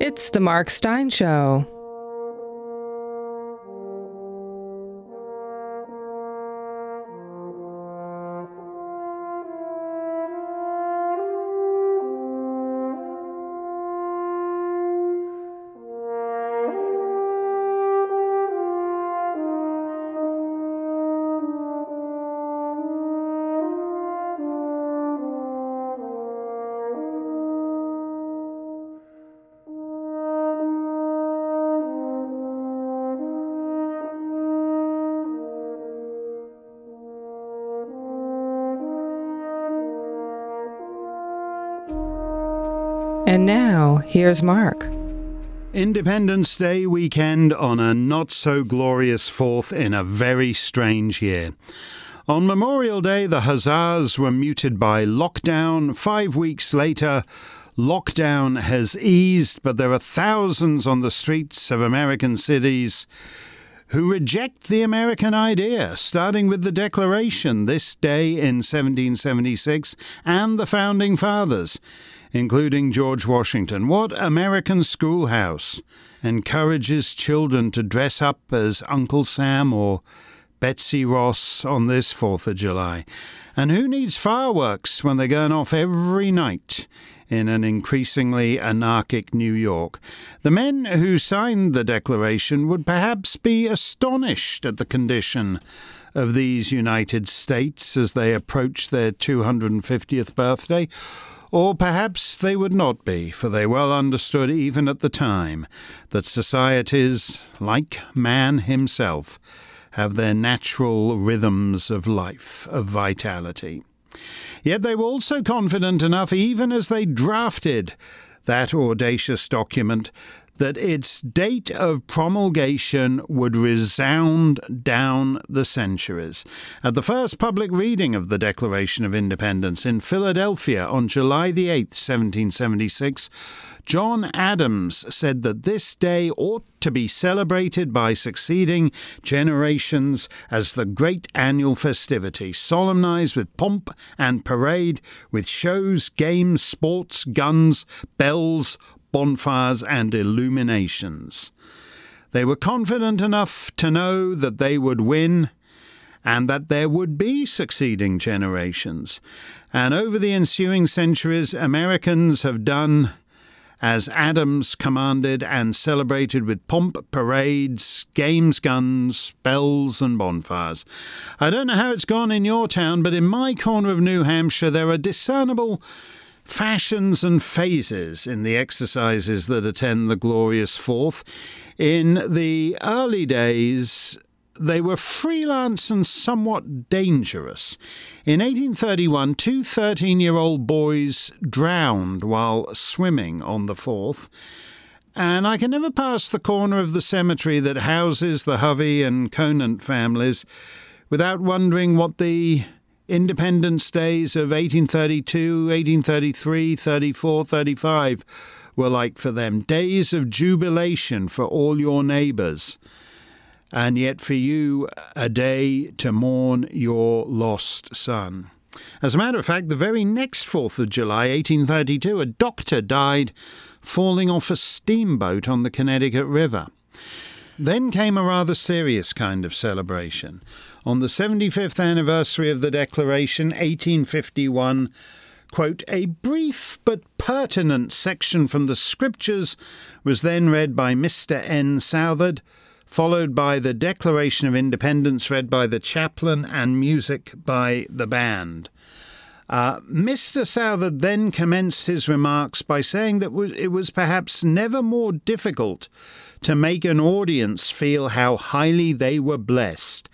It's The Mark Steyn Show. Mark. Independence Day weekend on a not so glorious 4th in a very strange year. On Memorial Day, the huzzas were muted by lockdown. Five weeks later, lockdown has eased, but there are thousands on the streets of American cities who reject the American idea, starting with the Declaration this day in 1776 and the Founding Fathers, including George Washington. What American schoolhouse encourages children to dress up as Uncle Sam or Betsy Ross on this 4th of July? And who needs fireworks when they're going off every night in an increasingly anarchic New York. The men who signed the Declaration would perhaps be astonished at the condition of these United States as they approach their 250th birthday. Or perhaps they would not be, for they well understood even at the time that societies, like man himself, have their natural rhythms of life, of vitality. Yet they were also confident enough, even as they drafted that audacious document, that its date of promulgation would resound down the centuries. At the first public reading of the Declaration of Independence in Philadelphia on July the 8th, 1776, John Adams said that this day ought to be celebrated by succeeding generations as the great annual festivity, solemnized with pomp and parade, with shows, games, sports, guns, bells, bonfires, and illuminations. They were confident enough to know that they would win and that there would be succeeding generations. And over the ensuing centuries, Americans have done as Adams commanded and celebrated with pomp, parades, games, guns, bells, and bonfires. I don't know how it's gone in your town, but in my corner of New Hampshire there are discernible fashions and phases in the exercises that attend the glorious Fourth. In the early days, they were freelance and somewhat dangerous. In 1831, two 13 year old boys drowned while swimming on the 4th. And I can never pass the corner of the cemetery that houses the Hovey and Conant families without wondering what the Independence Days of 1832, 1833, 34, 35 were like for them. Days of jubilation for all your neighbours and yet for you a day to mourn your lost son. As a matter of fact, the very next 4th of July, 1832, a doctor died falling off a steamboat on the Connecticut River. Then came a rather serious kind of celebration. On the 75th anniversary of the Declaration, 1851, quote, a brief but pertinent section from the Scriptures was then read by Mr. N. Southard, followed by the Declaration of Independence read by the chaplain and music by the band. Uh, Mr. Southard then commenced his remarks by saying that it was perhaps never more difficult to make an audience feel how highly they were blessed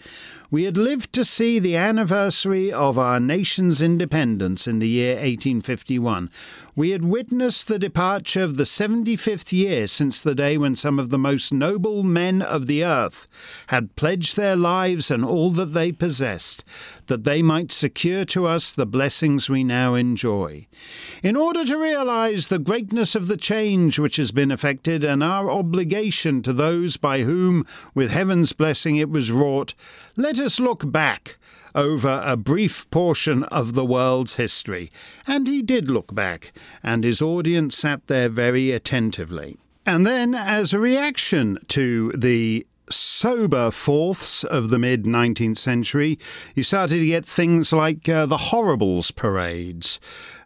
we had lived to see the anniversary of our nation's independence in the year 1851. We had witnessed the departure of the 75th year since the day when some of the most noble men of the earth had pledged their lives and all that they possessed, that they might secure to us the blessings we now enjoy. In order to realize the greatness of the change which has been effected and our obligation to those by whom, with heaven's blessing, it was wrought, let us look back over a brief portion of the world's history. And he did look back, and his audience sat there very attentively. And then, as a reaction to the sober fourths of the mid 19th century, you started to get things like uh, the Horribles parades.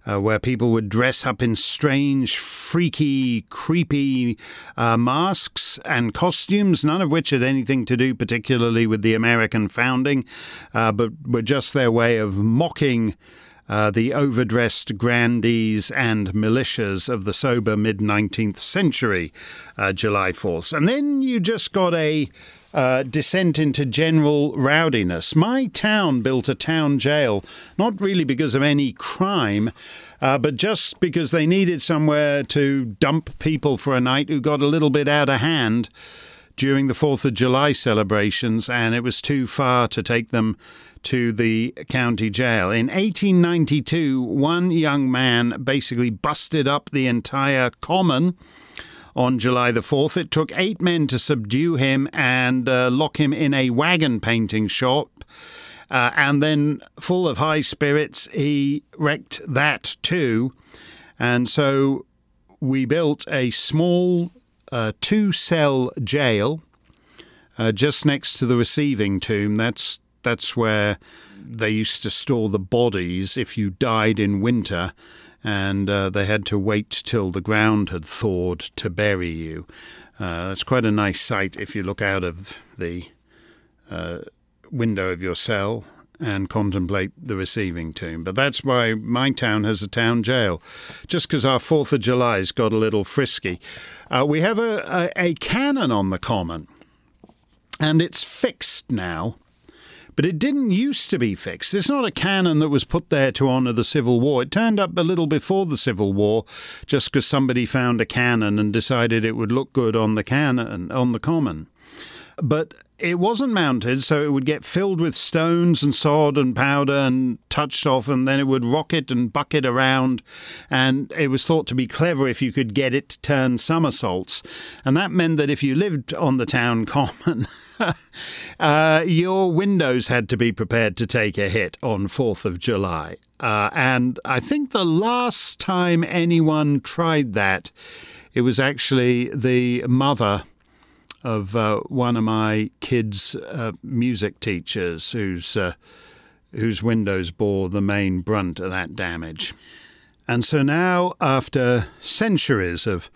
Uh, where people would dress up in strange, freaky, creepy uh, masks and costumes, none of which had anything to do particularly with the American founding, uh, but were just their way of mocking uh, the overdressed grandees and militias of the sober mid 19th century, uh, July 4th. And then you just got a uh, descent into general rowdiness. My town built a town jail, not really because of any crime, uh, but just because they needed somewhere to dump people for a night who got a little bit out of hand during the 4th of July celebrations, and it was too far to take them to the county jail. In 1892, one young man basically busted up the entire common on July the 4th. It took eight men to subdue him and uh, lock him in a wagon painting shop. Uh, and then, full of high spirits, he wrecked that too. And so we built a small uh, two cell jail uh, just next to the receiving tomb. That's that's where they used to store the bodies if you died in winter, and uh, they had to wait till the ground had thawed to bury you. Uh, it's quite a nice sight if you look out of the uh, window of your cell and contemplate the receiving tomb. But that's why my town has a town jail, just because our Fourth of July's got a little frisky. Uh, we have a, a, a cannon on the common, and it's fixed now. But it didn't used to be fixed. It's not a cannon that was put there to honour the Civil War. It turned up a little before the Civil War, just because somebody found a cannon and decided it would look good on the cannon on the common. But it wasn't mounted, so it would get filled with stones and sod and powder and touched off, and then it would rocket and bucket around. And it was thought to be clever if you could get it to turn somersaults. And that meant that if you lived on the town common, uh, your windows had to be prepared to take a hit on 4th of July. Uh, and I think the last time anyone tried that, it was actually the mother of uh, one of my kids' uh, music teachers whose, uh, whose windows bore the main brunt of that damage. And so now, after centuries of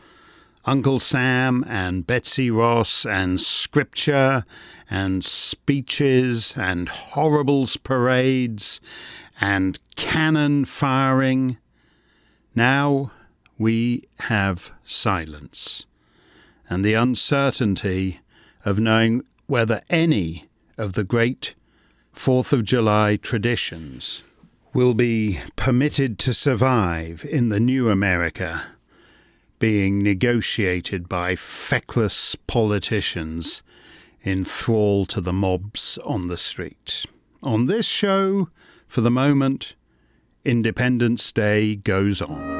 Uncle Sam and Betsy Ross and scripture and speeches and horribles parades and cannon firing, now we have silence and the uncertainty of knowing whether any of the great Fourth of July traditions will be permitted to survive in the new America, being negotiated by feckless politicians in thrall to the mobs on the street. On this show, for the moment, Independence Day goes on.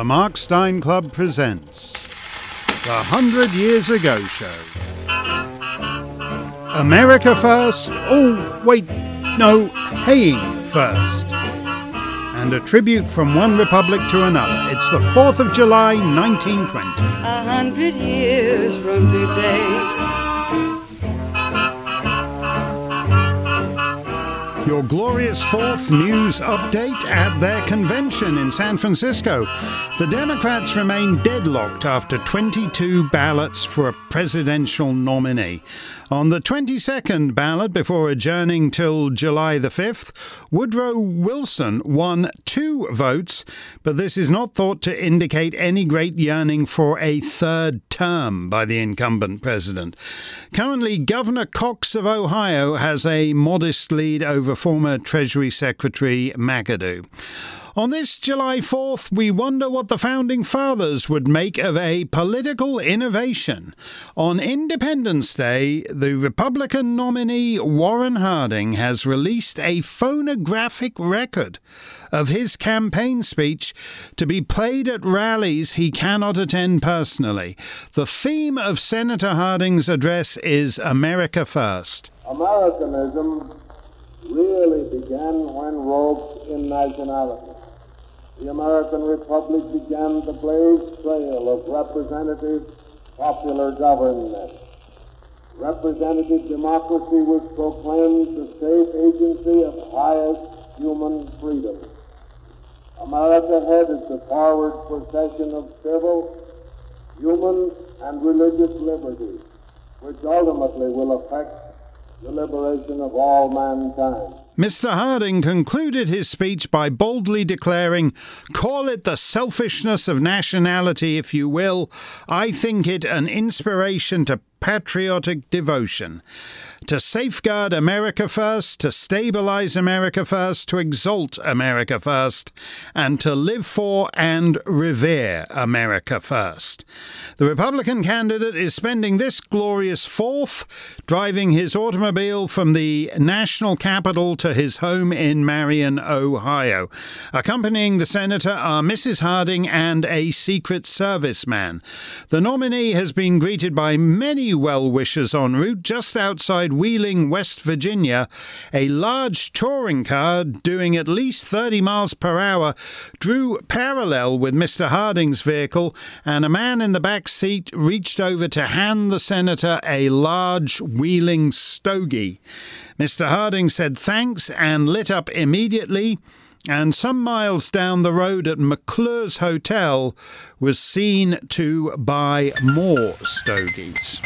The Mark Steyn Club presents The Hundred Years Ago Show. America first. Oh, wait, no, haying first. And a tribute from one republic to another. It's the 4th of July, 1920. A hundred years from today. Your glorious fourth news update at their convention in San Francisco. The Democrats remain deadlocked after 22 ballots for a presidential nominee. On the 22nd ballot, before adjourning till July the 5th, Woodrow Wilson won two votes, but this is not thought to indicate any great yearning for a third term by the incumbent president. Currently, Governor Cox of Ohio has a modest lead over former Treasury Secretary McAdoo. On this July 4th, we wonder what the Founding Fathers would make of a political innovation. On Independence Day, the Republican nominee Warren Harding has released a phonographic record of his campaign speech to be played at rallies he cannot attend personally. The theme of Senator Harding's address is America First. Americanism really began when robed in nationality the American Republic began the blaze trail of representative popular government. Representative democracy was proclaimed the safe agency of highest human freedom. America headed the forward procession of civil, human, and religious liberties, which ultimately will affect the liberation of all mankind. Mr. Harding concluded his speech by boldly declaring, Call it the selfishness of nationality, if you will. I think it an inspiration to patriotic devotion to safeguard America first, to stabilize America first, to exalt America first, and to live for and revere America first. The Republican candidate is spending this glorious fourth driving his automobile from the national capital to his home in Marion, Ohio. Accompanying the senator uh, are Mrs. Harding and a Secret Service man. The nominee has been greeted by many well wishers en route just outside outside Wheeling, West Virginia, a large touring car doing at least 30 miles per hour drew parallel with Mr. Harding's vehicle, and a man in the back seat reached over to hand the senator a large Wheeling stogie. Mr. Harding said thanks and lit up immediately and some miles down the road at McClure's Hotel was seen to buy more stogies.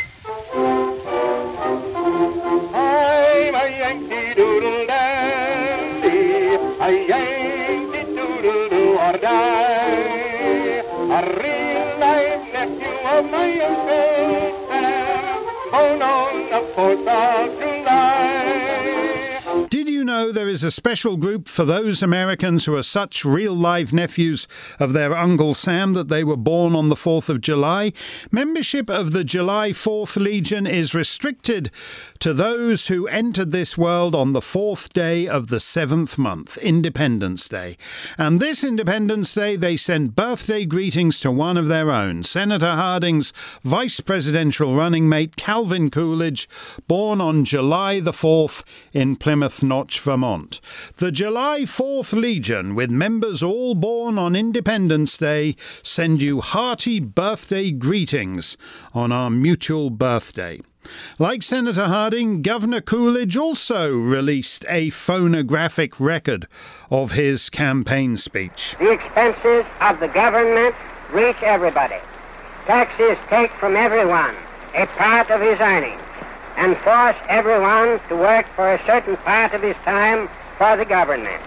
Did you know there is a special group for those Americans who are such real live nephews of their Uncle Sam that they were born on the 4th of July? Membership of the July 4th Legion is restricted to those who entered this world on the fourth day of the seventh month, Independence Day. And this Independence Day, they sent birthday greetings to one of their own, Senator Harding's vice presidential running mate, Calvin Coolidge, born on July the 4th in Plymouth Notch, Vermont. The July 4th Legion, with members all born on Independence Day, send you hearty birthday greetings on our mutual birthday. Like Senator Harding, Governor Coolidge also released a phonographic record of his campaign speech. The expenses of the government reach everybody. Taxes take from everyone a part of his earnings and force everyone to work for a certain part of his time for the government.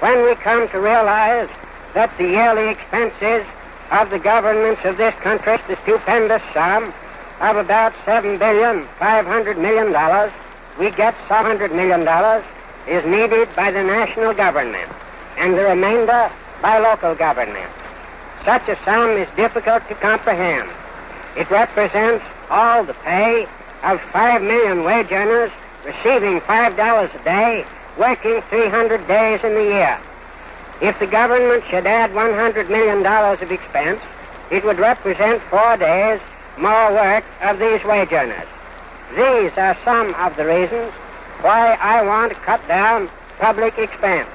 When we come to realize that the yearly expenses of the governments of this country, the stupendous sum of about seven billion five hundred million dollars, we get seven hundred million dollars is needed by the national government, and the remainder by local government. Such a sum is difficult to comprehend. It represents all the pay of five million wage earners receiving five dollars a day, working 300 days in the year. If the government should add 100 million dollars of expense, it would represent four days more work of these wage earners. These are some of the reasons why I want to cut down public expense.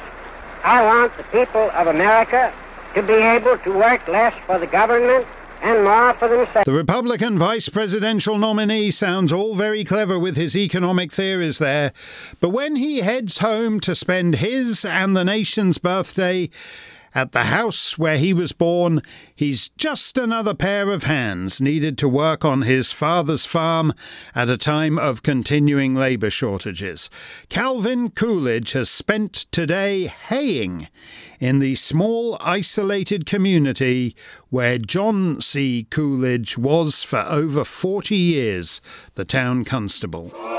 I want the people of America to be able to work less for the government and more for themselves. The Republican vice presidential nominee sounds all very clever with his economic theories there, but when he heads home to spend his and the nation's birthday, at the house where he was born, he's just another pair of hands needed to work on his father's farm at a time of continuing labour shortages. Calvin Coolidge has spent today haying in the small isolated community where John C. Coolidge was for over 40 years the town constable.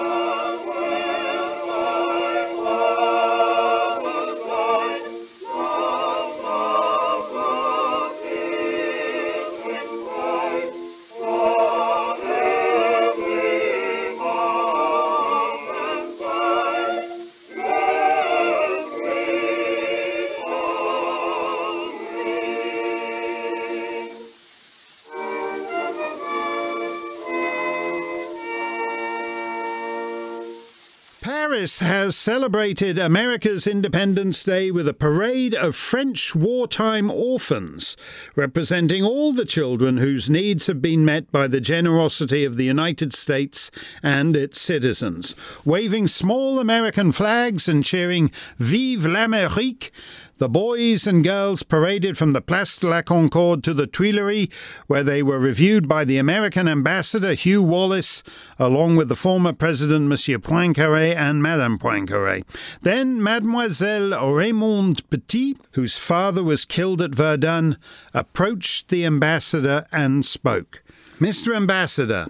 Paris has celebrated America's Independence Day with a parade of French wartime orphans, representing all the children whose needs have been met by the generosity of the United States and its citizens, waving small American flags and cheering Vive l'Amérique the boys and girls paraded from the Place de la Concorde to the Tuileries, where they were reviewed by the American ambassador Hugh Wallace, along with the former president Monsieur Poincaré and Madame Poincaré. Then Mademoiselle Raymonde Petit, whose father was killed at Verdun, approached the ambassador and spoke. Mr. Ambassador,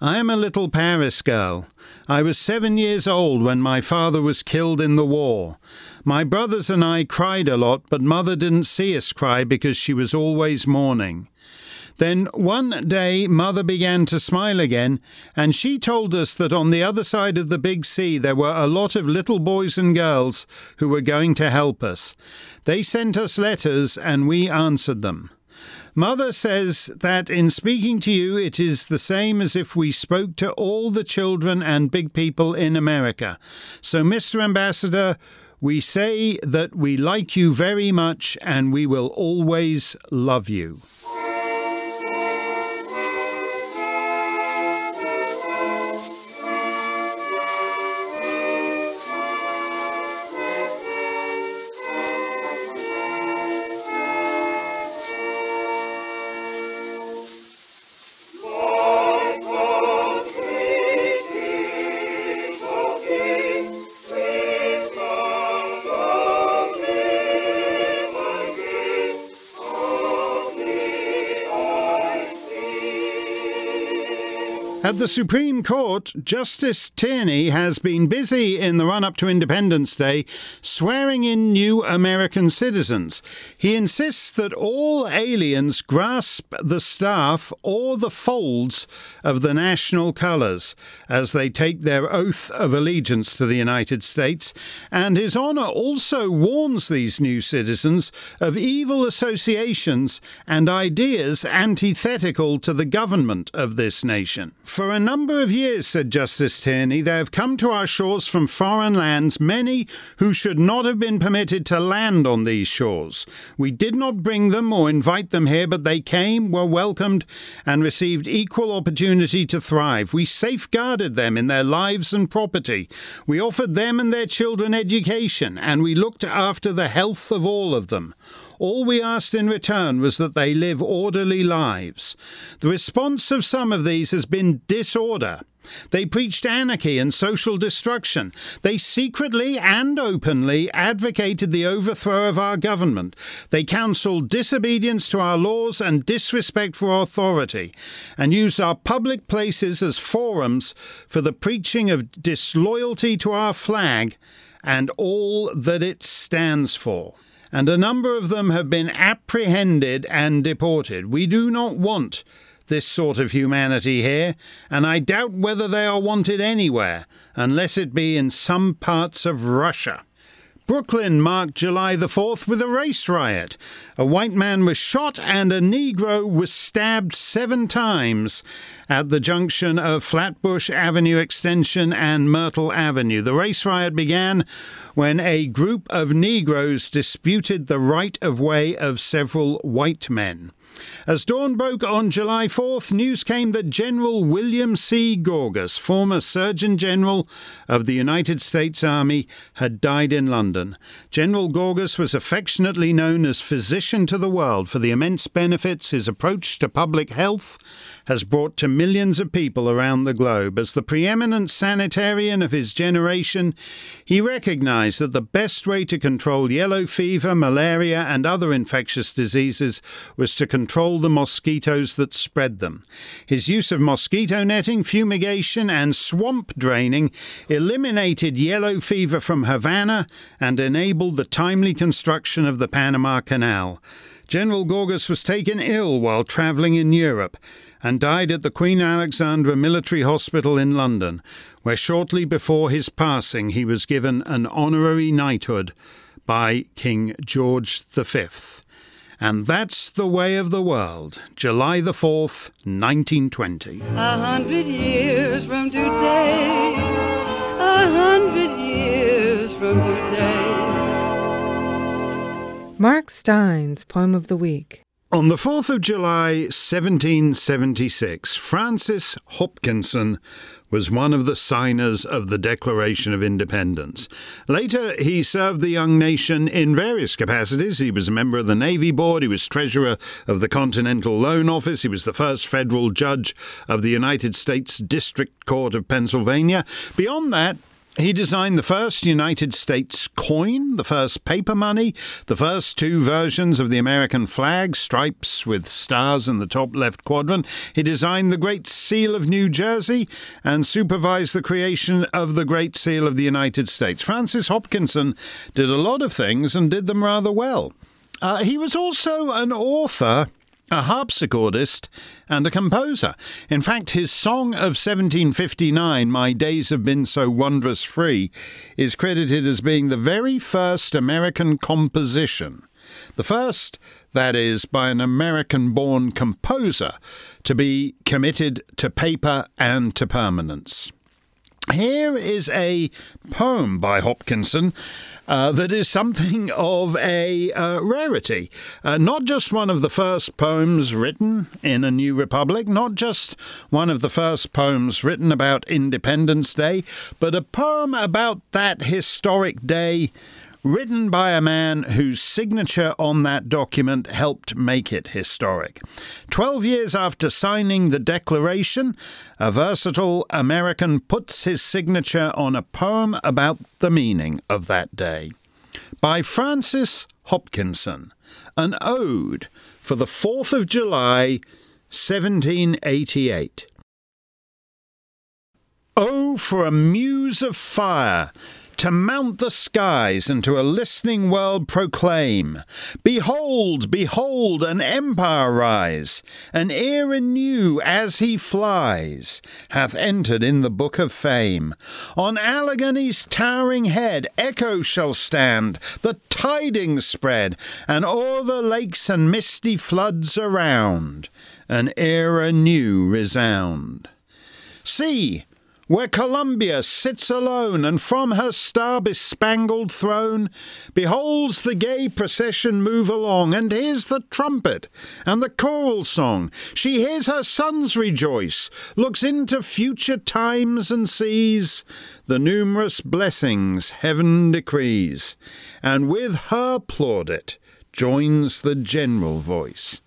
I am a little Paris girl. I was seven years old when my father was killed in the war. My brothers and I cried a lot, but mother didn't see us cry because she was always mourning. Then one day mother began to smile again, and she told us that on the other side of the big sea there were a lot of little boys and girls who were going to help us. They sent us letters, and we answered them. Mother says that in speaking to you, it is the same as if we spoke to all the children and big people in America. So, Mr. Ambassador, we say that we like you very much and we will always love you. At the Supreme Court, Justice Tierney has been busy in the run up to Independence Day swearing in new American citizens. He insists that all aliens grasp the staff or the folds of the national colours as they take their oath of allegiance to the United States, and His Honour also warns these new citizens of evil associations and ideas antithetical to the government of this nation. For a number of years, said Justice Tierney, there have come to our shores from foreign lands many who should not have been permitted to land on these shores. We did not bring them or invite them here, but they came, were welcomed, and received equal opportunity to thrive. We safeguarded them in their lives and property. We offered them and their children education, and we looked after the health of all of them. All we asked in return was that they live orderly lives. The response of some of these has been disorder. They preached anarchy and social destruction. They secretly and openly advocated the overthrow of our government. They counseled disobedience to our laws and disrespect for authority, and used our public places as forums for the preaching of disloyalty to our flag and all that it stands for and a number of them have been apprehended and deported. We do not want this sort of humanity here, and I doubt whether they are wanted anywhere, unless it be in some parts of Russia. Brooklyn marked July the 4th with a race riot. A white man was shot and a Negro was stabbed seven times at the junction of Flatbush Avenue Extension and Myrtle Avenue. The race riot began when a group of Negroes disputed the right of way of several white men. As dawn broke on July 4th, news came that General William C. Gorgas, former Surgeon General of the United States Army, had died in London. General Gorgas was affectionately known as Physician to the World for the immense benefits his approach to public health has brought to millions of people around the globe. As the preeminent sanitarian of his generation, he recognized that the best way to control yellow fever, malaria, and other infectious diseases was to control the mosquitoes that spread them. His use of mosquito netting, fumigation, and swamp draining eliminated yellow fever from Havana and enabled the timely construction of the Panama Canal. General Gorgas was taken ill while travelling in Europe and died at the Queen Alexandra Military Hospital in London, where shortly before his passing he was given an honorary knighthood by King George V. And that's the way of the world, July the 4th, 1920. A hundred years from today, a hundred years from today. Mark Steyn's Poem of the Week. On the 4th of July 1776, Francis Hopkinson was one of the signers of the Declaration of Independence. Later, he served the young nation in various capacities. He was a member of the Navy Board, he was treasurer of the Continental Loan Office, he was the first federal judge of the United States District Court of Pennsylvania. Beyond that, he designed the first United States coin, the first paper money, the first two versions of the American flag, stripes with stars in the top left quadrant. He designed the Great Seal of New Jersey and supervised the creation of the Great Seal of the United States. Francis Hopkinson did a lot of things and did them rather well. Uh, he was also an author a harpsichordist, and a composer. In fact, his song of 1759, My Days Have Been So Wondrous Free, is credited as being the very first American composition. The first, that is, by an American born composer to be committed to paper and to permanence. Here is a poem by Hopkinson uh, that is something of a uh, rarity. Uh, not just one of the first poems written in a new republic, not just one of the first poems written about Independence Day, but a poem about that historic day written by a man whose signature on that document helped make it historic. Twelve years after signing the Declaration, a versatile American puts his signature on a poem about the meaning of that day. By Francis Hopkinson, an ode for the 4th of July, 1788. Oh, for a muse of fire! To mount the skies and to a listening world proclaim Behold, behold, an empire rise, an era new as he flies, hath entered in the book of fame. On Allegheny's towering head echo shall stand, the tidings spread, and o'er the lakes and misty floods around, an era new resound. See, where Columbia sits alone, and from her star bespangled throne beholds the gay procession move along, and hears the trumpet and the choral song. She hears her sons rejoice, looks into future times and sees the numerous blessings heaven decrees, and with her plaudit joins the general voice.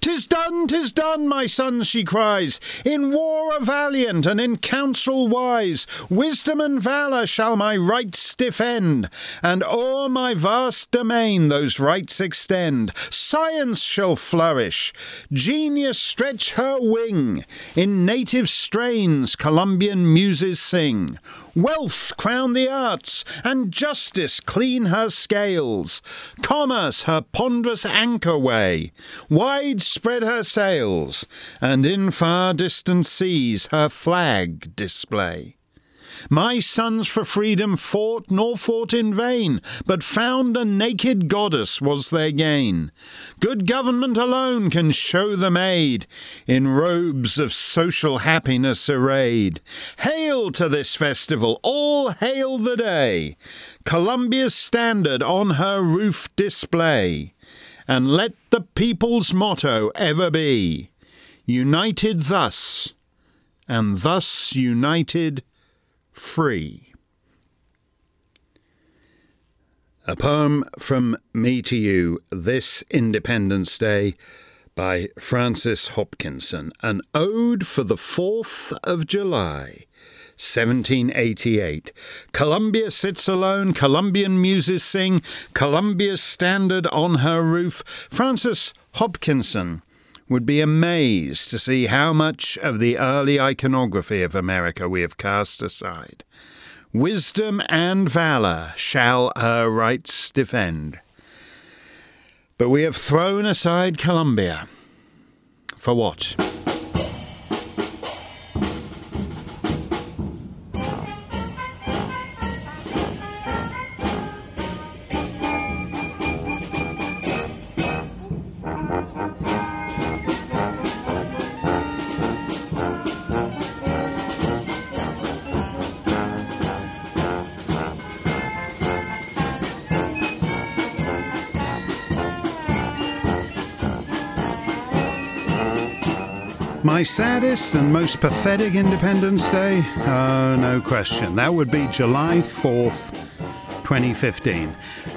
"'Tis done, 'tis done, my sons," she cries, "in war a valiant and in council wise. Wisdom and valour shall my rights defend, and o'er my vast domain those rights extend. Science shall flourish, genius stretch her wing, in native strains Columbian muses sing. Wealth crown the arts, and justice clean her scales, commerce her ponderous anchor weigh. Wide spread her sails, and in far distant seas her flag display. My sons for freedom fought, nor fought in vain, but found a naked goddess was their gain. Good government alone can show them aid, in robes of social happiness arrayed. Hail to this festival, all hail the day! Columbia's standard on her roof display, and let the people's motto ever be United thus, and thus united free. A poem from me to you this Independence Day by Francis Hopkinson, an ode for the 4th of July. 1788. Columbia sits alone, Columbian muses sing, Columbia's standard on her roof. Francis Hopkinson would be amazed to see how much of the early iconography of America we have cast aside. Wisdom and valour shall her rights defend. But we have thrown aside Columbia. For what? My saddest and most pathetic Independence Day? Oh, no question. That would be July 4th, 2015.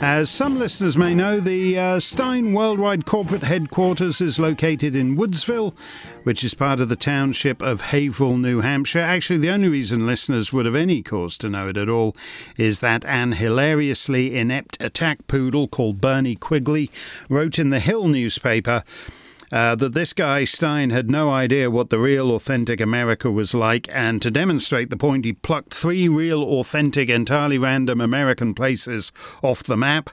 As some listeners may know, the uh, Steyn Worldwide corporate headquarters is located in Woodsville, which is part of the township of Haverhill, New Hampshire. Actually, the only reason listeners would have any cause to know it at all is that an hilariously inept attack poodle called Bernie Quigley wrote in the Hill newspaper uh, that this guy, Steyn, had no idea what the real authentic America was like, and to demonstrate the point, he plucked three real authentic, entirely random American places off the map.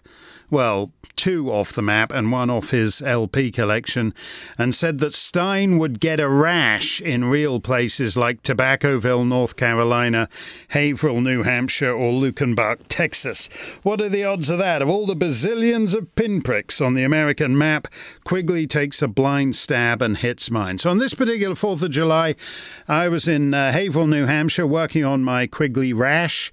Well, two off the map and one off his LP collection, and said that Steyn would get a rash in real places like Tobaccoville, North Carolina, Haverhill, New Hampshire, or Luckenbach, Texas. What are the odds of that? Of all the bazillions of pinpricks on the American map, Quigley takes a blind stab and hits mine. So on this particular 4th of July, I was in uh, Haverhill, New Hampshire, working on my Quigley rash.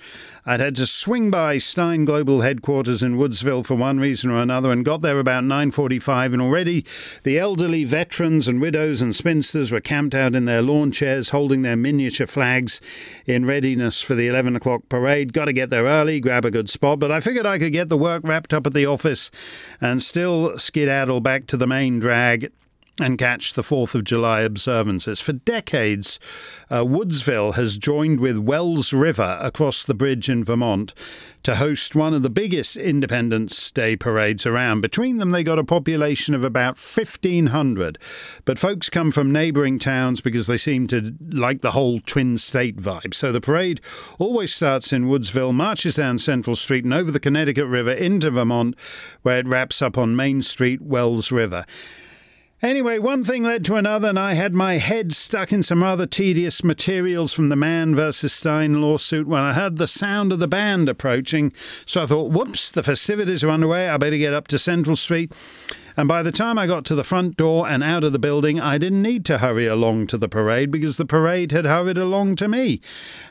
I'd had to swing by Steyn Global headquarters in Woodsville for one reason or another and got there about 9:45 and already the elderly veterans and widows and spinsters were camped out in their lawn chairs holding their miniature flags in readiness for the 11 o'clock parade. Got to get there early, grab a good spot, but I figured I could get the work wrapped up at the office and still skedaddle back to the main drag and catch the 4th of July observances. For decades, uh, Woodsville has joined with Wells River across the bridge in Vermont to host one of the biggest Independence Day parades around. Between them, they got a population of about 1,500. But folks come from neighboring towns because they seem to like the whole Twin State vibe. So the parade always starts in Woodsville, marches down Central Street and over the Connecticut River into Vermont, where it wraps up on Main Street, Wells River. Anyway, one thing led to another, and I had my head stuck in some rather tedious materials from the Mann versus Steyn lawsuit when I heard the sound of the band approaching. So I thought, whoops, the festivities are underway. I better get up to Central Street. And by the time I got to the front door and out of the building, I didn't need to hurry along to the parade because the parade had hurried along to me.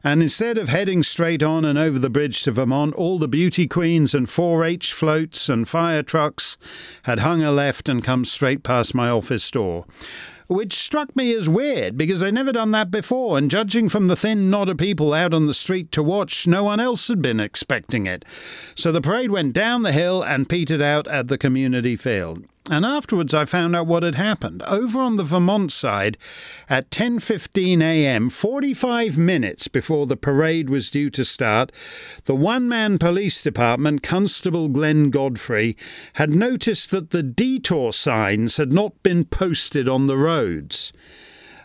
And instead of heading straight on and over the bridge to Vermont, all the beauty queens and 4 H floats and fire trucks had hung a left and come straight past my office door which struck me as weird because I'd never done that before, and judging from the thin knot of people out on the street to watch, no one else had been expecting it. So the parade went down the hill and petered out at the community field. And afterwards, I found out what had happened. Over on the Vermont side, at 10:15 a.m., 45 minutes before the parade was due to start, the one-man police department, Constable Glenn Godfrey, had noticed that the detour signs had not been posted on the roads.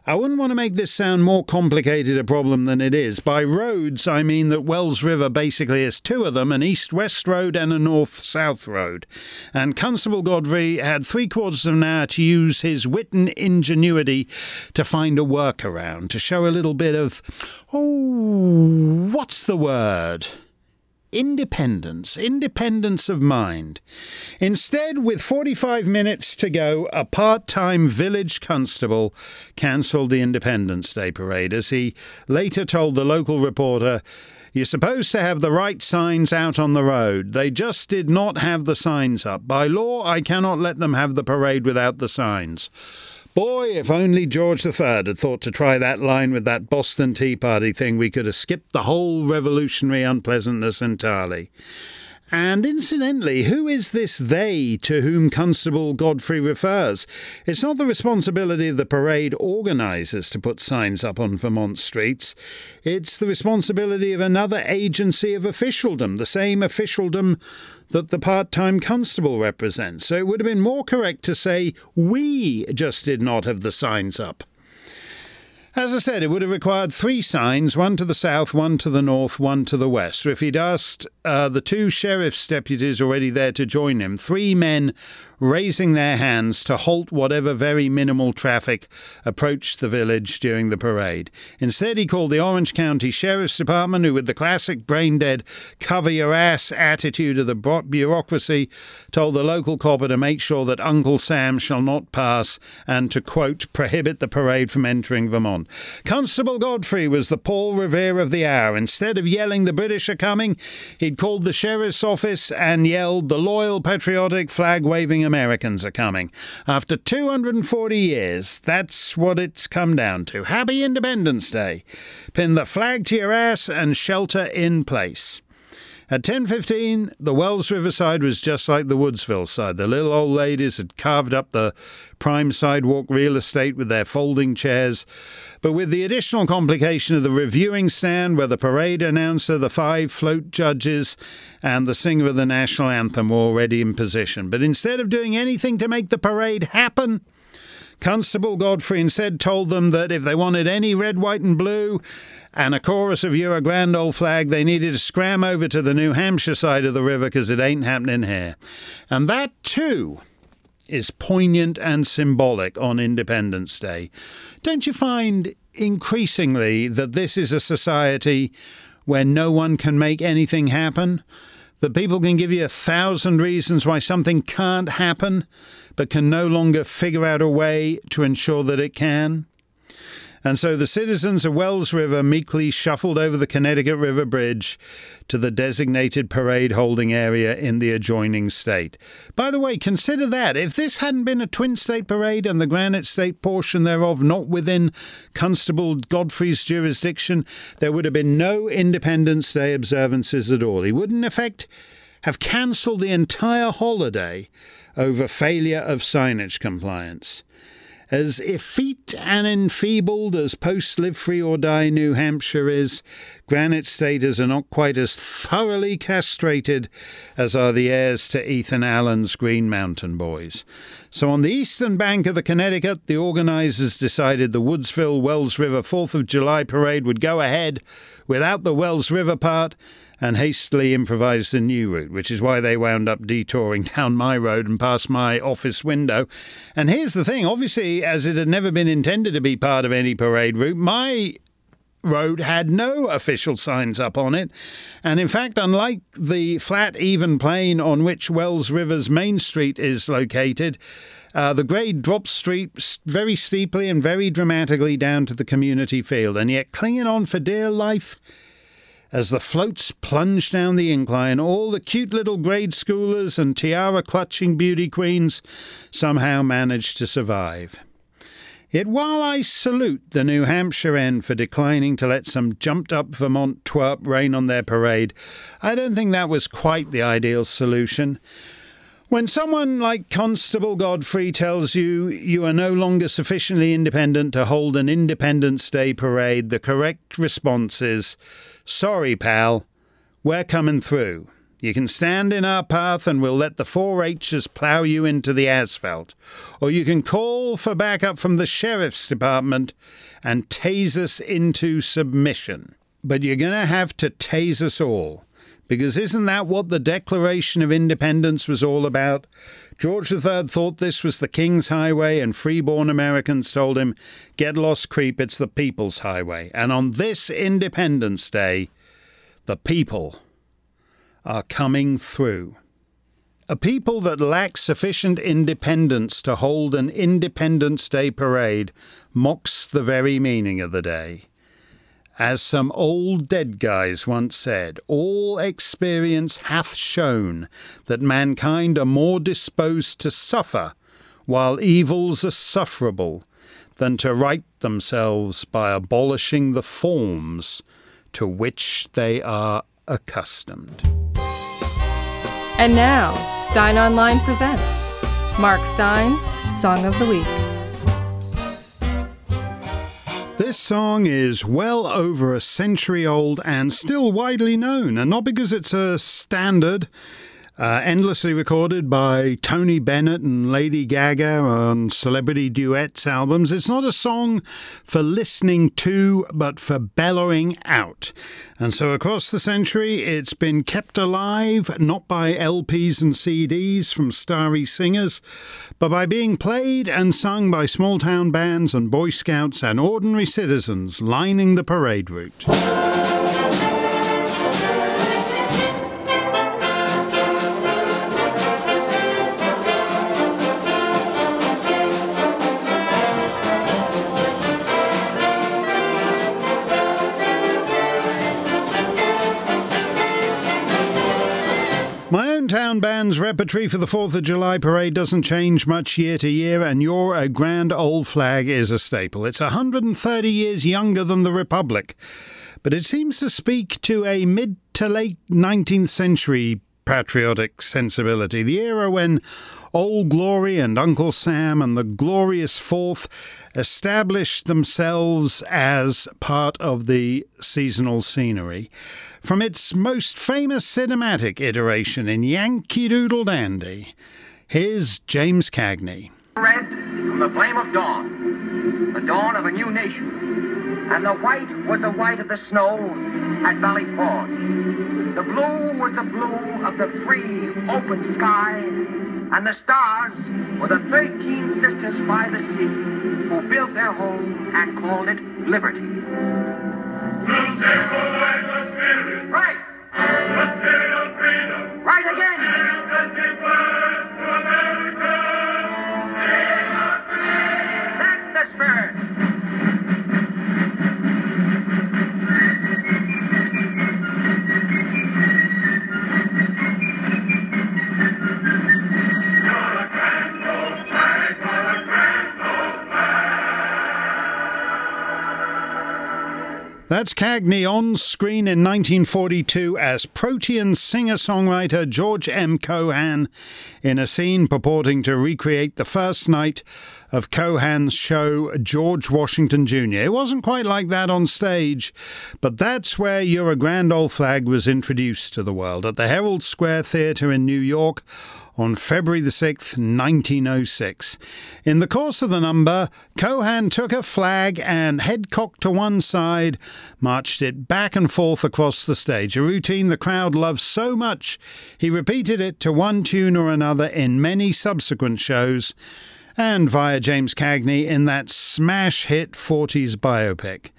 I wouldn't want to make this sound more complicated a problem than it is. By roads, I mean that Wells River basically has two of them an east west road and a north south road. And Constable Godfrey had three quarters of an hour to use his wit and ingenuity to find a workaround, to show a little bit of, oh, what's the word? Independence, independence of mind. Instead, with 45 minutes to go, a part time village constable cancelled the Independence Day parade, as he later told the local reporter. You're supposed to have the right signs out on the road. They just did not have the signs up. By law, I cannot let them have the parade without the signs. Boy, if only George III had thought to try that line with that Boston Tea Party thing, we could have skipped the whole revolutionary unpleasantness entirely. And incidentally, who is this they to whom Constable Godfrey refers? It's not the responsibility of the parade organisers to put signs up on Vermont streets. It's the responsibility of another agency of officialdom, the same officialdom that the part time constable represents. So it would have been more correct to say, we just did not have the signs up. As I said, it would have required three signs one to the south, one to the north, one to the west. If he'd asked uh, the two sheriff's deputies already there to join him, three men raising their hands to halt whatever very minimal traffic approached the village during the parade. Instead, he called the Orange County Sheriff's Department, who, with the classic brain dead, cover your ass attitude of the bureaucracy, told the local copper to make sure that Uncle Sam shall not pass and to, quote, prohibit the parade from entering Vermont. Constable Godfrey was the Paul Revere of the hour. Instead of yelling, the British are coming, he'd called the sheriff's office and yelled, the loyal, patriotic, flag waving Americans are coming. After 240 years, that's what it's come down to. Happy Independence Day. Pin the flag to your ass and shelter in place. At 10.15, the Wells River side was just like the Woodsville side. The little old ladies had carved up the prime sidewalk real estate with their folding chairs. But with the additional complication of the reviewing stand where the parade announcer, the five float judges, and the singer of the national anthem were already in position. But instead of doing anything to make the parade happen, Constable Godfrey instead told them that if they wanted any red, white, and blue and a chorus of You're a Grand Old Flag, they needed to scram over to the New Hampshire side of the river because it ain't happening here. And that, too, is poignant and symbolic on Independence Day. Don't you find increasingly that this is a society where no one can make anything happen? That people can give you a thousand reasons why something can't happen? but can no longer figure out a way to ensure that it can. And so the citizens of Wells River meekly shuffled over the Connecticut River Bridge to the designated parade holding area in the adjoining state. By the way, consider that. If this hadn't been a twin state parade and the Granite State portion thereof not within Constable Godfrey's jurisdiction, there would have been no Independence Day observances at all. He would, in effect, have cancelled the entire holiday over failure of signage compliance. As effete and enfeebled as post Live Free or Die New Hampshire is, Granite Staters are not quite as thoroughly castrated as are the heirs to Ethan Allen's Green Mountain Boys. So, on the eastern bank of the Connecticut, the organisers decided the Woodsville Wells River 4th of July parade would go ahead without the Wells River part and hastily improvised a new route, which is why they wound up detouring down my road and past my office window. And here's the thing obviously, as it had never been intended to be part of any parade route, my road had no official signs up on it. And in fact, unlike the flat, even plain on which Wells River's main street is located, uh, the grade drops street very steeply and very dramatically down to the community field. And yet, clinging on for dear life, as the floats plunged down the incline, all the cute little grade schoolers and tiara clutching beauty queens somehow managed to survive. Yet while I salute the New Hampshire end for declining to let some jumped up Vermont twerp rain on their parade, I don't think that was quite the ideal solution. When someone like Constable Godfrey tells you you are no longer sufficiently independent to hold an Independence Day parade, the correct response is, Sorry, pal, we're coming through. You can stand in our path and we'll let the 4-H's plough you into the asphalt. Or you can call for backup from the sheriff's department and tase us into submission. But you're going to have to tase us all. Because isn't that what the Declaration of Independence was all about? George III thought this was the King's Highway, and freeborn Americans told him, Get lost, creep, it's the People's Highway. And on this Independence Day, the people are coming through. A people that lack sufficient independence to hold an Independence Day parade mocks the very meaning of the day. As some old dead guys once said, all experience hath shown that mankind are more disposed to suffer while evils are sufferable than to right themselves by abolishing the forms to which they are accustomed. And now, Steyn Online presents Mark Steyn's Song of the Week. This song is well over a century old and still widely known, and not because it's a standard. Uh, endlessly recorded by Tony Bennett and Lady Gaga on celebrity duets albums. It's not a song for listening to, but for bellowing out. And so across the century, it's been kept alive not by LPs and CDs from starry singers, but by being played and sung by small town bands and Boy Scouts and ordinary citizens lining the parade route. Hometown Band's repertory for the 4th of July parade doesn't change much year to year, and You're a Grand Old Flag is a staple. It's 130 years younger than the Republic, but it seems to speak to a mid to late 19th century patriotic sensibility, the era when Old Glory and Uncle Sam and the Glorious Fourth established themselves as part of the seasonal scenery. From its most famous cinematic iteration in Yankee Doodle Dandy, here's James Cagney. Red from the flame of dawn, the dawn of a new nation. And the white was the white of the snow at Valley Forge. The blue was the blue of the free, open sky. And the stars were the 13 sisters by the sea who built their home and called it liberty. To life the spirit. Right! The spirit of freedom. Right again! That's the spirit! That's Cagney on screen in 1942 as Protean singer songwriter George M. Cohan in a scene purporting to recreate the first night of Cohan's show George Washington Jr. It wasn't quite like that on stage, but that's where You're a Grand Old Flag was introduced to the world at the Herald Square Theatre in New York on February the 6th, 1906. In the course of the number, Cohan took a flag and, head cocked to one side, marched it back and forth across the stage, a routine the crowd loved so much he repeated it to one tune or another in many subsequent shows and via James Cagney in that smash hit 40s biopic.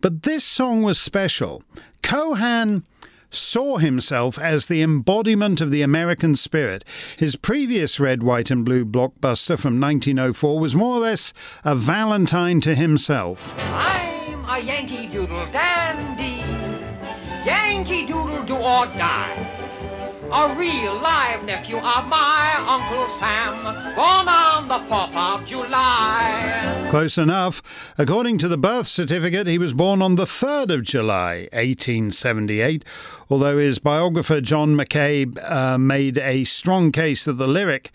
But this song was special. Cohan saw himself as the embodiment of the American spirit. His previous red, white, and blue blockbuster from 1904 was more or less a Valentine to himself. I'm a Yankee Doodle dandy. Yankee Doodle do or die. A real live nephew of my Uncle Sam, born on the 4th of July. Close enough. According to the birth certificate, he was born on the 3rd of July, 1878, although his biographer John McCabe uh, made a strong case that the lyric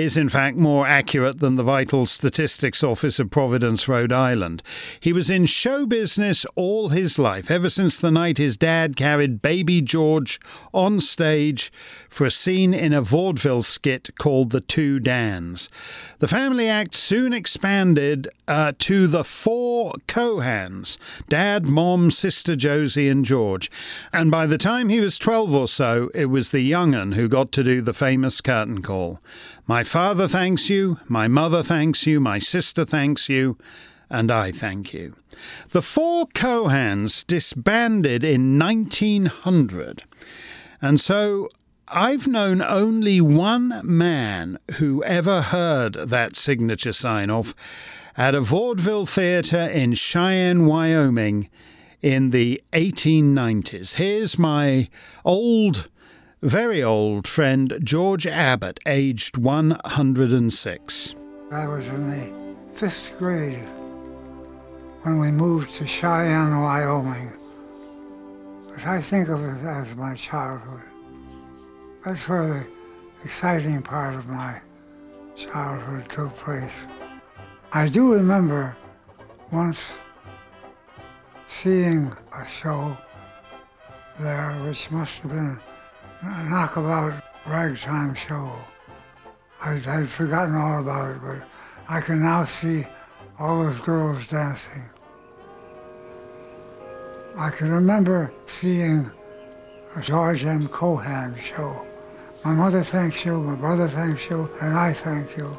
is in fact more accurate than the Vital Statistics Office of Providence, Rhode Island. He was in show business all his life, ever since the night his dad carried baby George on stage for a scene in a vaudeville skit called The Two Dans. The family act soon expanded uh, to the four Cohans dad, mom, sister Josie, and George. And by the time he was 12 or so, it was the young'un who got to do the famous curtain call. My father thanks you, my mother thanks you, my sister thanks you, and I thank you. The four Cohans disbanded in 1900, and so I've known only one man who ever heard that signature sign off at a vaudeville theatre in Cheyenne, Wyoming in the 1890s. Here's my old very old friend George Abbott, aged 106. I was in the fifth grade when we moved to Cheyenne, Wyoming. But I think of it as my childhood. That's where the exciting part of my childhood took place. I do remember once seeing a show there, which must have been knockabout ragtime show. I, I'd forgotten all about it, but I can now see all those girls dancing. I can remember seeing a George M. Cohan show. My mother thanks you, my brother thanks you, and I thank you.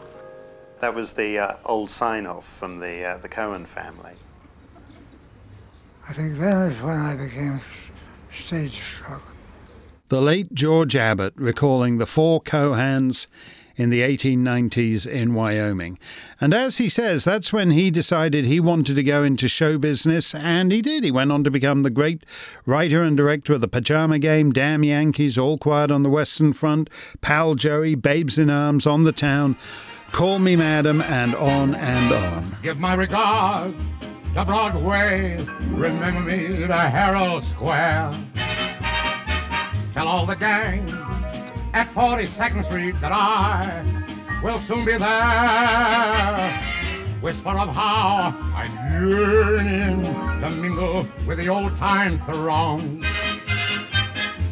That was the uh, old sign-off from the uh, the Cohan family. I think then is when I became stage struck. The late George Abbott recalling the four Cohans in the 1890s in Wyoming. And as he says, that's when he decided he wanted to go into show business, and he did. He went on to become the great writer and director of The Pajama Game, Damn Yankees, All Quiet on the Western Front, Pal Joey, Babes in Arms, On the Town, Call Me Madam, and on and on. Give my regards to Broadway, remember me to Herald Square. Tell all the gang at 42nd Street that I will soon be there. Whisper of how I'm yearning to mingle with the old time throng.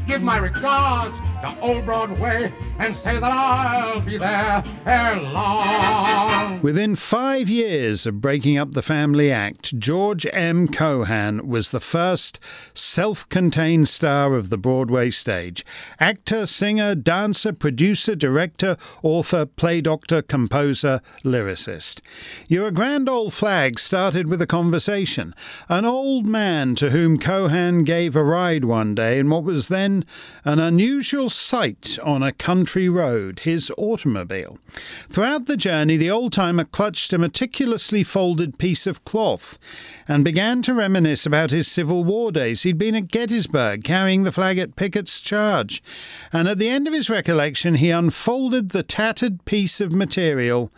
Give my regards to Old Broadway and say that I'll be there ere long. Within five years of breaking up the family act, George M. Cohan was the first self contained star of the Broadway stage. Actor, singer, dancer, producer, director, author, play doctor, composer, lyricist. Your Grand Old Flag started with a conversation. An old man to whom Cohan gave a ride one day in what was then an unusual sight on a country road, his automobile. Throughout the journey, the old timer clutched a meticulously folded piece of cloth and began to reminisce about his Civil War days. He'd been at Gettysburg carrying the flag at Pickett's charge, and at the end of his recollection, he unfolded the tattered piece of material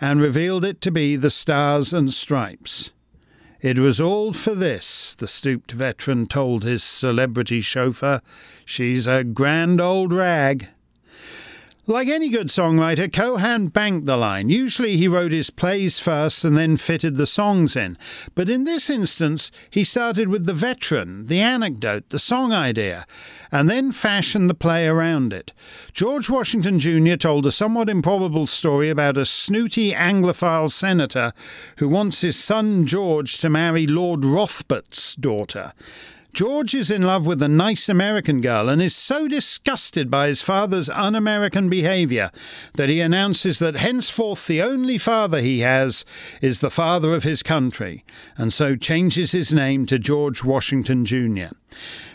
and revealed it to be the Stars and Stripes. It was all for this, the stooped veteran told his celebrity chauffeur. She's a grand old rag. Like any good songwriter, Cohan banked the line. Usually he wrote his plays first and then fitted the songs in. But in this instance, he started with the veteran, the anecdote, the song idea, and then fashioned the play around it. George Washington Jr. told a somewhat improbable story about a snooty Anglophile senator who wants his son George to marry Lord Rothbart's daughter. George is in love with a nice American girl and is so disgusted by his father's un American behavior that he announces that henceforth the only father he has is the father of his country, and so changes his name to George Washington Jr.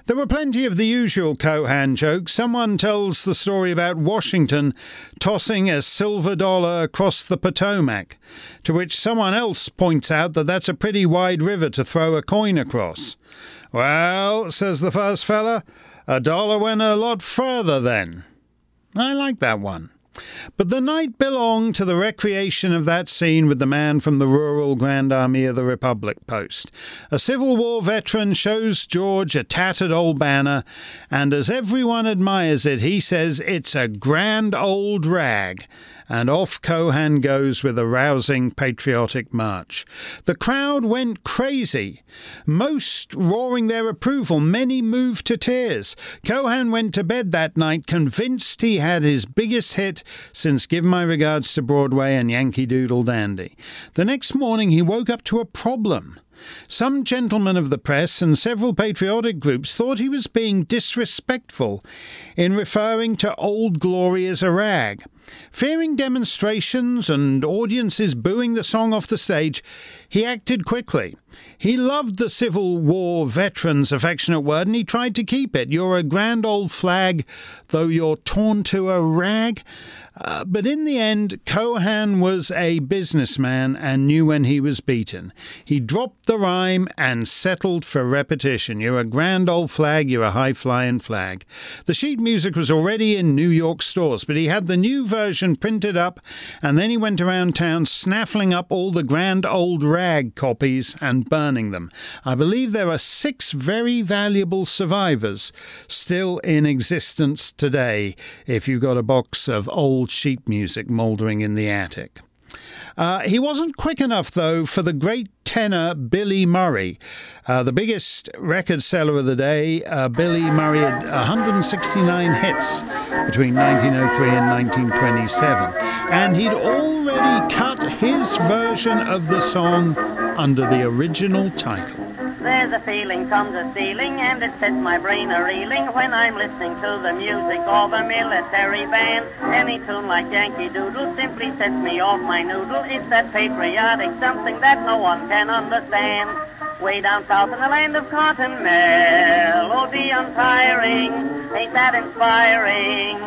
There were plenty of the usual Cohan jokes. Someone tells the story about Washington tossing a silver dollar across the Potomac, to which someone else points out that that's a pretty wide river to throw a coin across. Well, says the first fella, a dollar went a lot further then. I like that one. But the night belonged to the recreation of that scene with the man from the rural Grand Army of the Republic post. A Civil War veteran shows George a tattered old banner, and as everyone admires it, he says it's a grand old rag and off Cohan goes with a rousing patriotic march. The crowd went crazy, most roaring their approval, many moved to tears. Cohan went to bed that night convinced he had his biggest hit since Give My Regards to Broadway and Yankee Doodle Dandy. The next morning he woke up to a problem. Some gentlemen of the press and several patriotic groups thought he was being disrespectful in referring to Old Glory as a rag. Fearing demonstrations and audiences booing the song off the stage, he acted quickly. He loved the Civil War veteran's affectionate word and he tried to keep it. You're a grand old flag, though you're torn to a rag. Uh, but in the end, Cohan was a businessman and knew when he was beaten. He dropped the rhyme and settled for repetition. You're a grand old flag, you're a high flying flag. The sheet music was already in New York stores, but he had the new version printed up, and then he went around town snaffling up all the grand old rag copies and burning them. I believe there are six very valuable survivors still in existence today if you've got a box of old sheet music mouldering in the attic. Uh, he wasn't quick enough, though, for the great tenor Billy Murray. Uh, the biggest record seller of the day, uh, Billy Murray had 169 hits between 1903 and 1927. And he'd already cut his version of the song under the original title. There's a feeling from the ceiling and it sets my brain a reeling when I'm listening to the music of a military band. Any tune like Yankee Doodle simply sets me off my noodle. It's that patriotic something that no one can understand. Way down south in the land of cotton, melody oh, untiring, ain't that inspiring?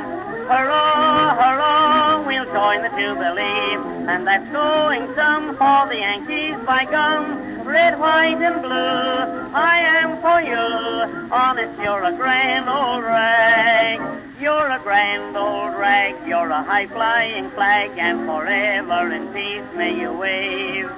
Hurrah, hurrah, we'll join the Jubilee. And that's going some for the Yankees by gum. Red, white, and blue, I am for you. Honest, you're a grand old rag. You're a grand old rag, you're a high-flying flag, and forever in peace may you wave.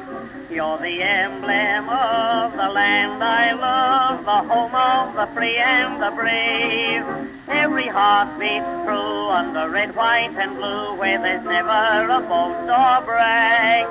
You're the emblem of the land I love, the home of the free and the brave. Every heart beats true under red, white, and blue, where there's never a boast or brag.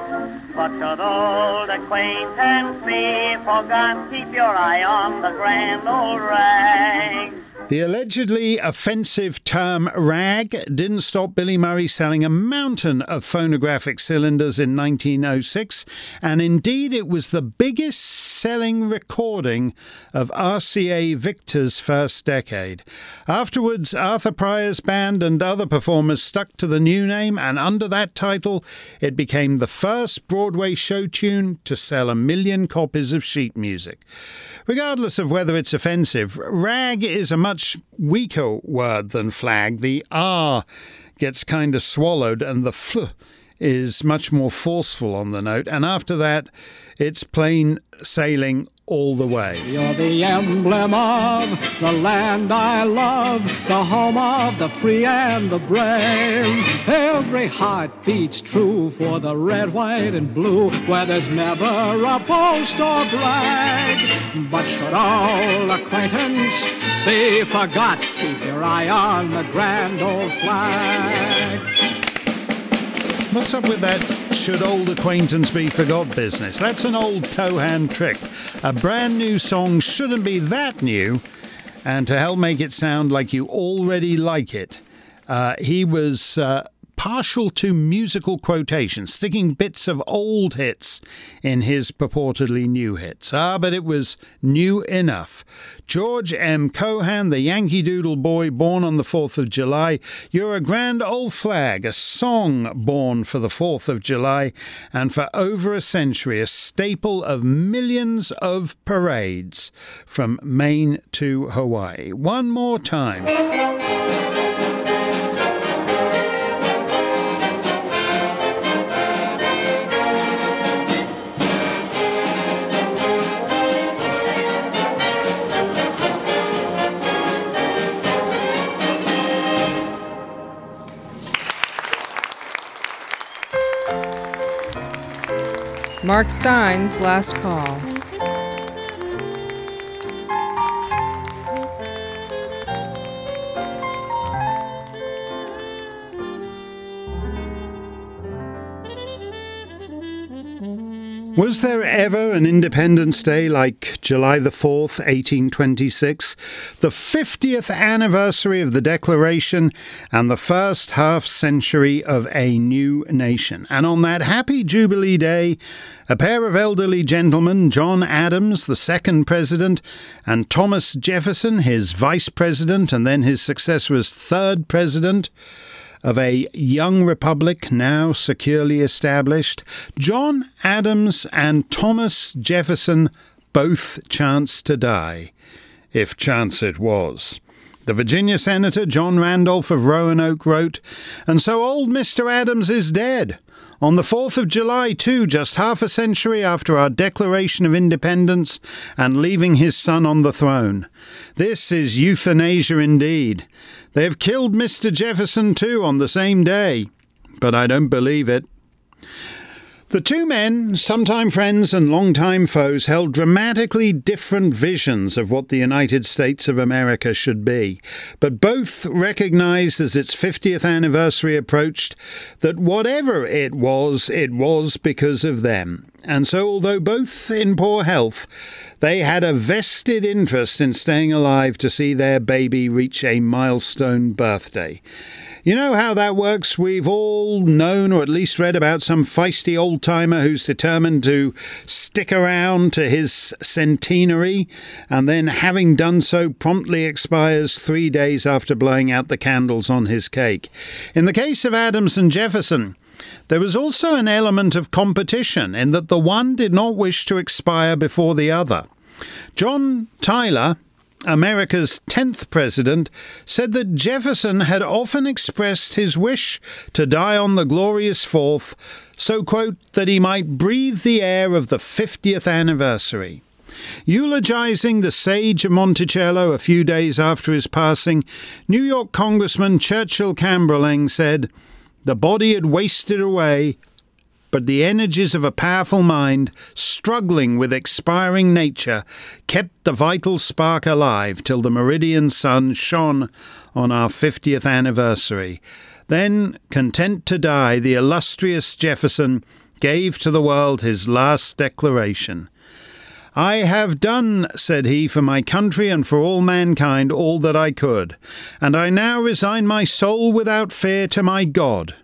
But should old acquaintance be forgot, keep your eye on the grand old rag. The allegedly offensive term rag didn't stop Billy Murray selling a mountain of phonographic cylinders in 1906, and indeed it was the biggest selling recording of RCA Victor's first decade. Afterwards, Arthur Pryor's band and other performers stuck to the new name, and under that title, it became the first Broadway show tune to sell a million copies of sheet music. Regardless of whether it's offensive, rag is a much weaker word than flag. The R gets kind of swallowed, and the F is much more forceful on the note. And after that, it's plain sailing all the way. You're the emblem of the land I love, the home of the free and the brave. Every heart beats true for the red, white, and blue, where there's never a boast or brag. But should all acquaintance be forgot, keep your eye on the grand old flag. What's up with that should old acquaintance be forgot business? That's an old Cohan trick. A brand new song shouldn't be that new, and to help make it sound like you already like it, uh, he was uh, partial to musical quotations, sticking bits of old hits in his purportedly new hits. Ah, but it was new enough. George M. Cohan, the Yankee Doodle boy born on the 4th of July, You're a Grand Old Flag, a song born for the 4th of July, and for over a century, a staple of millions of parades from Maine to Hawaii. One more time. Mark Steyn's last call. Was there ever an Independence Day like July the 4th, 1826, the 50th anniversary of the Declaration and the first half century of a new nation? And on that happy Jubilee Day, a pair of elderly gentlemen, John Adams, the second president, and Thomas Jefferson, his vice president and then his successor as third president, of a young republic now securely established, John Adams and Thomas Jefferson both chanced to die, if chance it was. The Virginia Senator John Randolph of Roanoke wrote, And so old Mr. Adams is dead. On the 4th of July, too, just half a century after our Declaration of Independence and leaving his son on the throne. This is euthanasia indeed. They have killed Mr. Jefferson too on the same day, but I don't believe it. The two men, sometime friends and long-time foes, held dramatically different visions of what the United States of America should be, but both recognized as its 50th anniversary approached that whatever it was, it was because of them. And so, although both in poor health, they had a vested interest in staying alive to see their baby reach a milestone birthday. You know how that works? We've all known or at least read about some feisty old timer who's determined to stick around to his centenary and then, having done so, promptly expires three days after blowing out the candles on his cake. In the case of Adams and Jefferson, there was also an element of competition in that the one did not wish to expire before the other. John Tyler, America's 10th president, said that Jefferson had often expressed his wish to die on the glorious 4th, so, quote, that he might breathe the air of the 50th anniversary. Eulogizing the sage of Monticello a few days after his passing, New York Congressman Churchill Cambreleng said, The body had wasted away, but the energies of a powerful mind, struggling with expiring nature, kept the vital spark alive till the meridian sun shone on our 50th anniversary. Then, content to die, the illustrious Jefferson gave to the world his last declaration. I have done, said he, for my country and for all mankind all that I could, and I now resign my soul without fear to my God,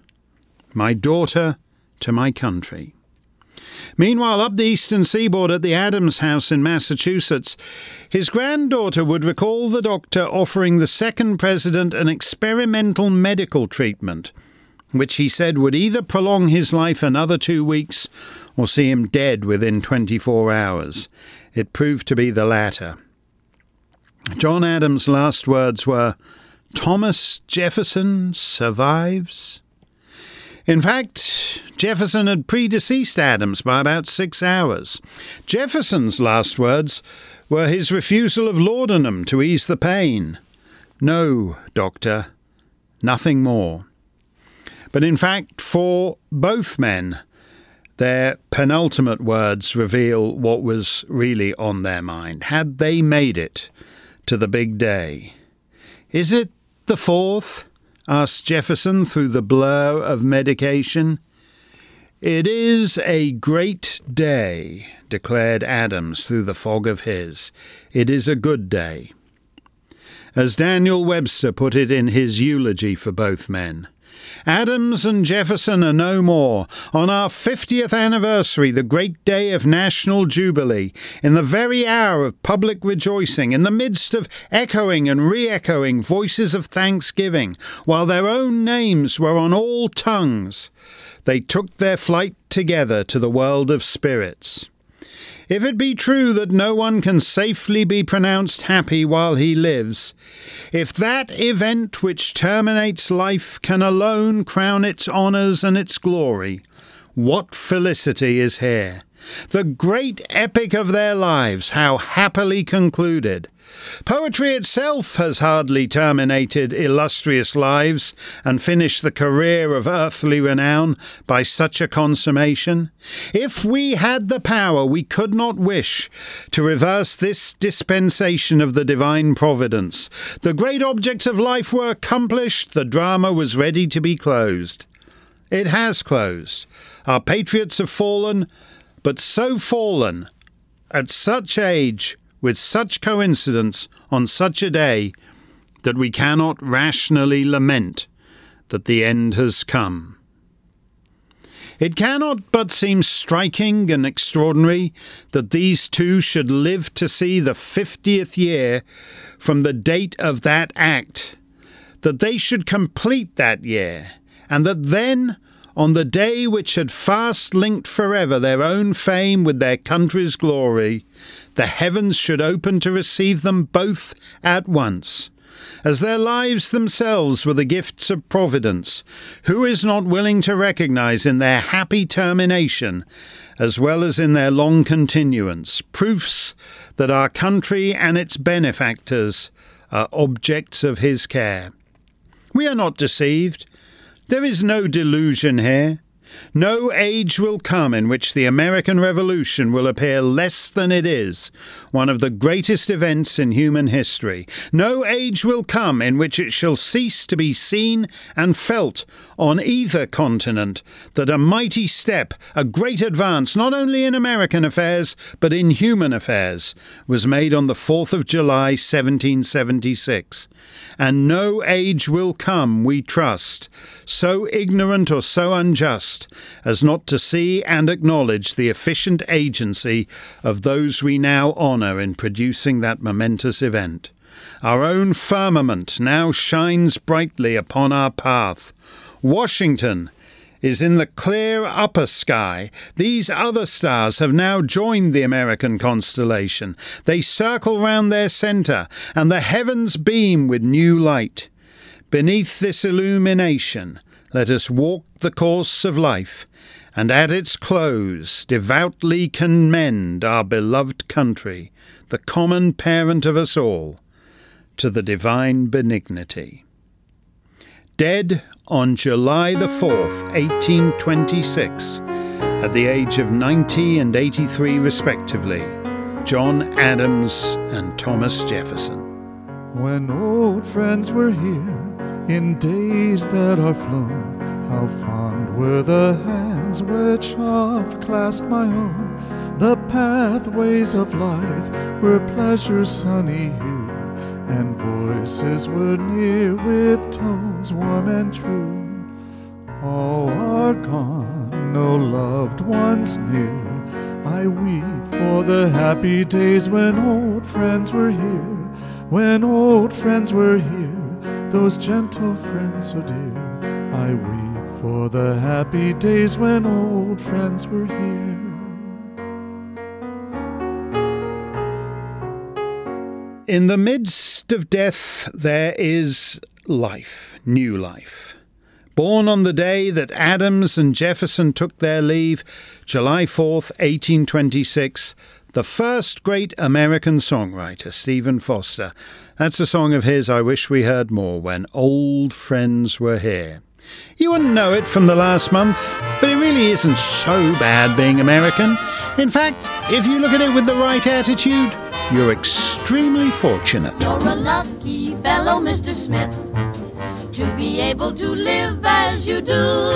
my daughter to my country. Meanwhile, up the eastern seaboard at the Adams house in Massachusetts, his granddaughter would recall the doctor offering the second president an experimental medical treatment, which he said would either prolong his life another two weeks or see him dead within 24 hours. It proved to be the latter. John Adams' last words were, Thomas Jefferson survives? In fact, Jefferson had predeceased Adams by about six hours. Jefferson's last words were his refusal of laudanum to ease the pain. No, doctor, nothing more. But in fact, for both men, their penultimate words reveal what was really on their mind. Had they made it to the big day? Is it the fourth? asked Jefferson through the blur of medication. It is a great day, declared Adams through the fog of his. It is a good day. As Daniel Webster put it in his eulogy for both men, Adams and Jefferson are no more. On our 50th anniversary, the great day of national jubilee, in the very hour of public rejoicing, in the midst of echoing and re echoing voices of thanksgiving, while their own names were on all tongues, they took their flight together to the world of spirits. If it be true that no one can safely be pronounced happy while he lives, if that event which terminates life can alone crown its honours and its glory, what felicity is here! The great epic of their lives, how happily concluded! Poetry itself has hardly terminated illustrious lives and finished the career of earthly renown by such a consummation. If we had the power, we could not wish to reverse this dispensation of the divine providence. The great objects of life were accomplished, the drama was ready to be closed. It has closed. Our patriots have fallen, but so fallen, at such age, with such coincidence, on such a day, that we cannot rationally lament that the end has come. It cannot but seem striking and extraordinary that these two should live to see the fiftieth year from the date of that act, that they should complete that year, and that then, on the day which had fast linked forever their own fame with their country's glory, the heavens should open to receive them both at once. As their lives themselves were the gifts of Providence, who is not willing to recognize in their happy termination, as well as in their long continuance, proofs that our country and its benefactors are objects of his care? We are not deceived. There is no delusion here. No age will come in which the American Revolution will appear less than it is, one of the greatest events in human history. No age will come in which it shall cease to be seen and felt on either continent that a mighty step, a great advance, not only in American affairs, but in human affairs, was made on the 4th of July, 1776. And no age will come, we trust, so ignorant or so unjust as not to see and acknowledge the efficient agency of those we now honour in producing that momentous event. Our own firmament now shines brightly upon our path. Washington is in the clear upper sky. These other stars have now joined the American constellation. They circle round their centre, and the heavens beam with new light. Beneath this illumination, let us walk the course of life, and at its close devoutly commend our beloved country, the common parent of us all, to the divine benignity. Dead on July the 4th, 1826, at the age of 90 and 83 respectively, John Adams and Thomas Jefferson. When old friends were here in days that are flown, how fond were the hands which oft clasped my own. The pathways of life were pleasure's sunny hue, and voices were near with tones warm and true. All are gone, no loved ones near. I weep for the happy days when old friends were here, when old friends were here, those gentle friends so dear. I weep for the happy days when old friends were here. In the midst of death, there is life, new life. Born on the day that Adams and Jefferson took their leave, July 4th, 1826, the first great American songwriter, Stephen Foster. That's a song of his I wish we heard more when old friends were here. You wouldn't know it from the last month, but it really isn't so bad being American. In fact, if you look at it with the right attitude, you're extremely fortunate. You're a lucky fellow, Mr. Smith, to be able to live as you do,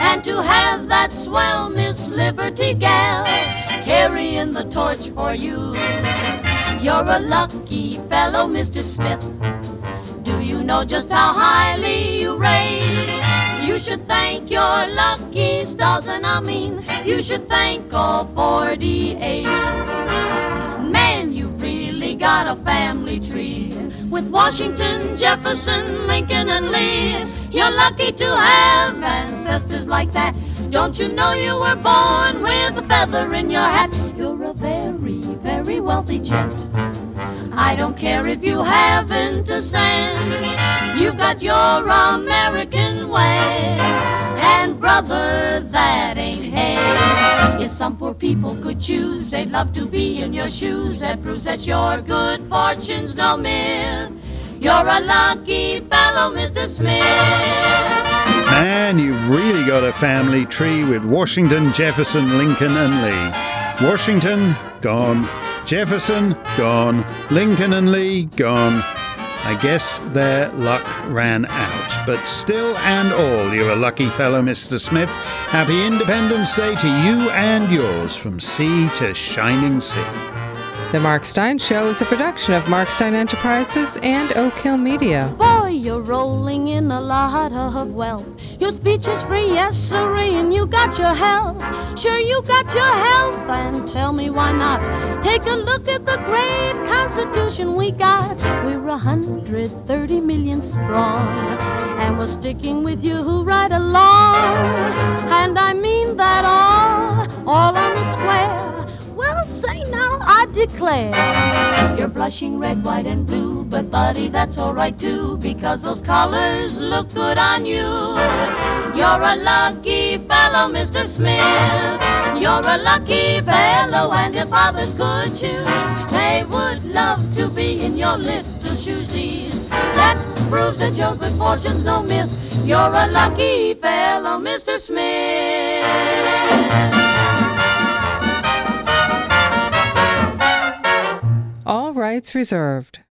and to have that swell Miss Liberty gal carrying the torch for you. You're a lucky fellow, Mr. Smith. Do you know just how highly you rate? You should thank your lucky stars, and I mean, you should thank all 48. Man, you've really got a family tree with Washington, Jefferson, Lincoln, and Lee. You're lucky to have ancestors like that. Don't you know you were born with a feather in your hat? You're a wealthy gent. I don't care if you haven't a cent. You've got your American way. And brother, that ain't hay. If some poor people could choose, they'd love to be in your shoes. That proves that your good fortune's no myth. You're a lucky fellow, Mr. Smith. Man, you've really got a family tree with Washington, Jefferson, Lincoln, and Lee. Washington, gone. Jefferson, gone. Lincoln and Lee, gone. I guess their luck ran out. But still and all, you're a lucky fellow, Mr. Smith. Happy Independence Day to you and yours from sea to shining sea. The Mark Steyn Show is a production of Mark Steyn Enterprises and Oak Hill Media. Boy, you're rolling in a lot of wealth. Your speech is free, yes, sirree, and you got your health. Sure, you got your health, and tell me why not. Take a look at the great Constitution we got. We're a hundred thirty million strong, and we're sticking with you right along. And I mean that all, all on the square. Say now, I declare. You're blushing red, white, and blue, but buddy, that's alright too, because those colors look good on you. You're a lucky fellow, Mr. Smith. You're a lucky fellow, and if others could choose, they would love to be in your little shoesies. That proves that your good fortune's no myth. You're a lucky fellow, Mr. Smith. Rights reserved.